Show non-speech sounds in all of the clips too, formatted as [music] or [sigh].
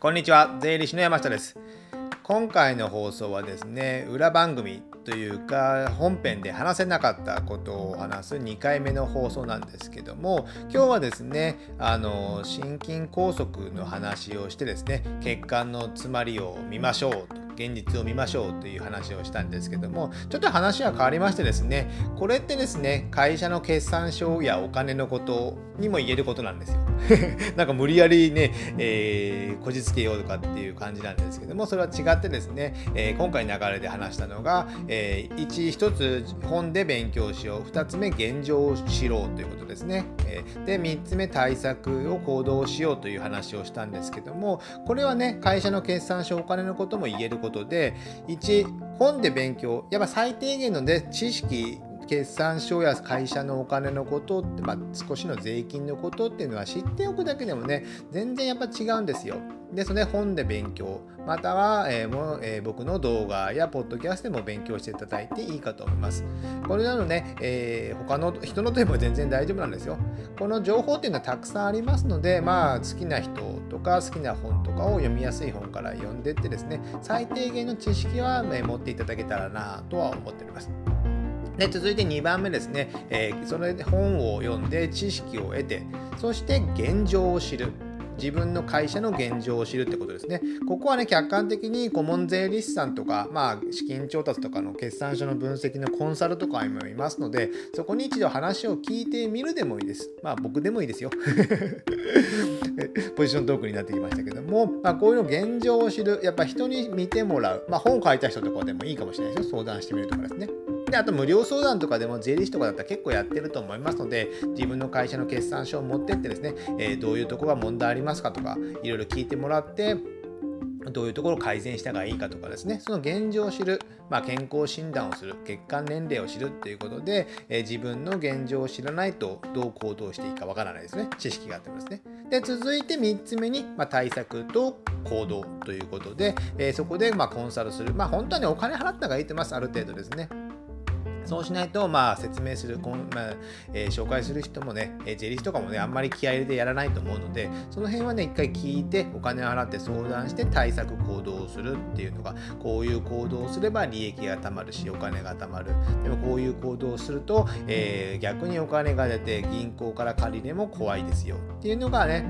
こんにちは。税理士の山下です。今回の放送はですね裏番組というか本編で話せなかったことを話す2回目の放送なんですけども今日はですねあの心筋梗塞の話をしてですね血管の詰まりを見ましょうと現実を見ましょうという話をしたんですけどもちょっと話は変わりましてですねこれってですね会社の決算書やお金のことにも言えることなんですよ。[laughs] なんか無理やりね、えー、こじつけようとかっていう感じなんですけどもそれは違ってですね、えー、今回流れで話したのが、えー、1, 1つ本で勉強しよう2つ目現状を知ろうということですね、えー、で3つ目対策を行動しようという話をしたんですけどもこれはね会社の決算書お金のことも言えることで1本で勉強やっぱ最低限の、ね、知識決算書や会社のお金のことって、まあ、少しの税金のことっていうのは知っておくだけでもね全然やっぱ違うんですよ。ですので本で勉強または、えー、もえー、僕の動画やポッドキャストでも勉強していただいていいかと思います。これなのね、えー、他の人のとでも全然大丈夫なんですよ。この情報っていうのはたくさんありますので、まあ、好きな人とか好きな本とかを読みやすい本から読んでってですね最低限の知識は、え持っていただけたらなとは思っております。で続いて2番目ですね、えー、それで本を読んで知識を得てそして現状を知る自分の会社の現状を知るってことですね。ここはね、客観的に顧問税理士さんとか、まあ、資金調達とかの決算書の分析のコンサルとかもいますので、そこに一度話を聞いてみるでもいいです。まあ、僕でもいいですよ。[laughs] ポジショントークになってきましたけども、まあ、こういうの現状を知る、やっぱ人に見てもらう、まあ、本を書いた人とかでもいいかもしれないですよ。相談してみるとかですね。であと無料相談とかでも税理士とかだったら結構やってると思いますので自分の会社の決算書を持ってってですね、えー、どういうとこが問題ありますかとかいろいろ聞いてもらってどういうところを改善したがいいかとかですね、その現状を知る、まあ、健康診断をする、血管年齢を知るっていうことで、えー、自分の現状を知らないとどう行動していいかわからないですね。知識があってもですね。で、続いて3つ目に、まあ、対策と行動ということで、えー、そこでまコンサルする。まあ、本当はね、お金払った方がいいと思います、ある程度ですね。そうしないと、まあ、説明する、まあえー、紹介する人もね、えー、税理士とかもね、あんまり気合入れてやらないと思うので、その辺はね、一回聞いて、お金を払って相談して対策行動をするっていうのが、こういう行動をすれば利益がたまるし、お金がたまる。でもこういう行動をすると、えー、逆にお金が出て銀行から借りれも怖いですよっていうのがね、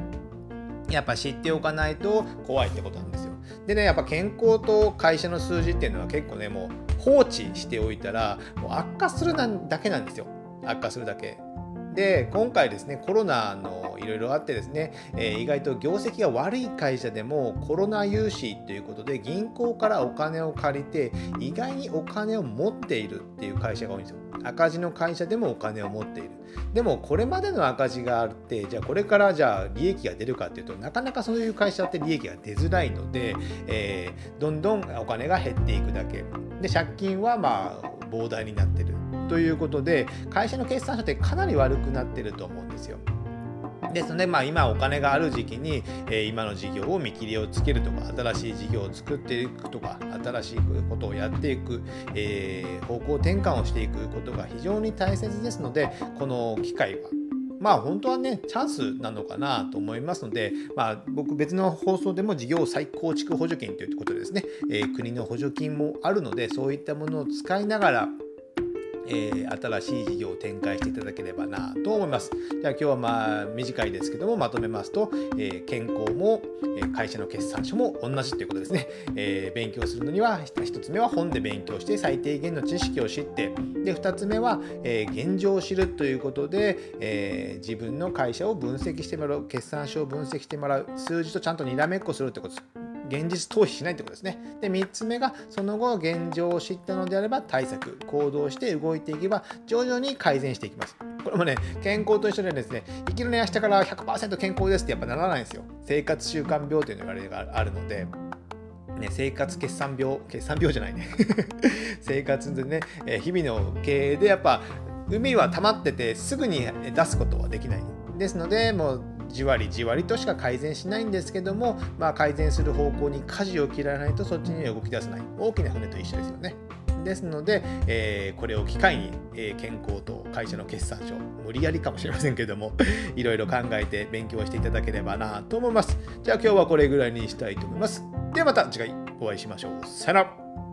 やっぱ知っておかないと怖いってことなんですよ。でね、やっぱ健康と会社の数字っていうのは結構ね、もう放置しておいたら、もう悪化するだけなんですよ。悪化するだけ。で、今回ですね、コロナのいろいろあってですね、えー、意外と業績が悪い会社でもコロナ融資ということで銀行からお金を借りて意外にお金を持っているっていう会社が多いんですよ。赤字の会社でもお金を持っている。でもこれまでの赤字があってじゃあこれからじゃあ利益が出るかっていうとなかなかそういう会社って利益が出づらいので、えー、どんどんお金が減っていくだけで借金はまあ膨大になってるということで会社の決算書ってかなり悪くなってると思うんですよ。ですので、まあ、今お金がある時期に、えー、今の事業を見切りをつけるとか新しい事業を作っていくとか新しいことをやっていく、えー、方向転換をしていくことが非常に大切ですのでこの機会はまあ本当はねチャンスなのかなと思いますので、まあ、僕別の放送でも事業再構築補助金ということでですね、えー、国の補助金もあるのでそういったものを使いながらえー、新しい事業を展開していただければなと思います。じゃあ今日はまあ短いですけどもまとめますと、えー、健康も、え会社の決算書も同じということですね。えー、勉強するのには1つ目は本で勉強して最低限の知識を知ってで2つ目は、え現状を知るということで、え自分の会社を分析してもらう決算書を分析してもらう数字とちゃんとにらめっこするってことです。現実逃避しないってことですね。で、3つ目が、その後、現状を知ったのであれば、対策、行動して動いていけば、徐々に改善していきます。これもね、健康と一緒でですね、いきなり明日から100%健康ですってやっぱならないんですよ。生活習慣病というのがあるので、ね、生活決算病、決算病じゃないね。[laughs] 生活でね、え日々の経営でやっぱ、海は溜まっててすぐに出すことはできない。ですので、もうじわりじわりとしか改善しないんですけども、まあ、改善する方向に舵を切らないとそっちには動き出せない。大きな船と一緒ですよね。ですので、えー、これを機会に、えー、健康と会社の決算書無理やりかもしれませんけども [laughs] いろいろ考えて勉強していただければなと思います。じゃあ今日はこれぐらいにしたいと思います。ではまた次回お会いしましょう。さよなら。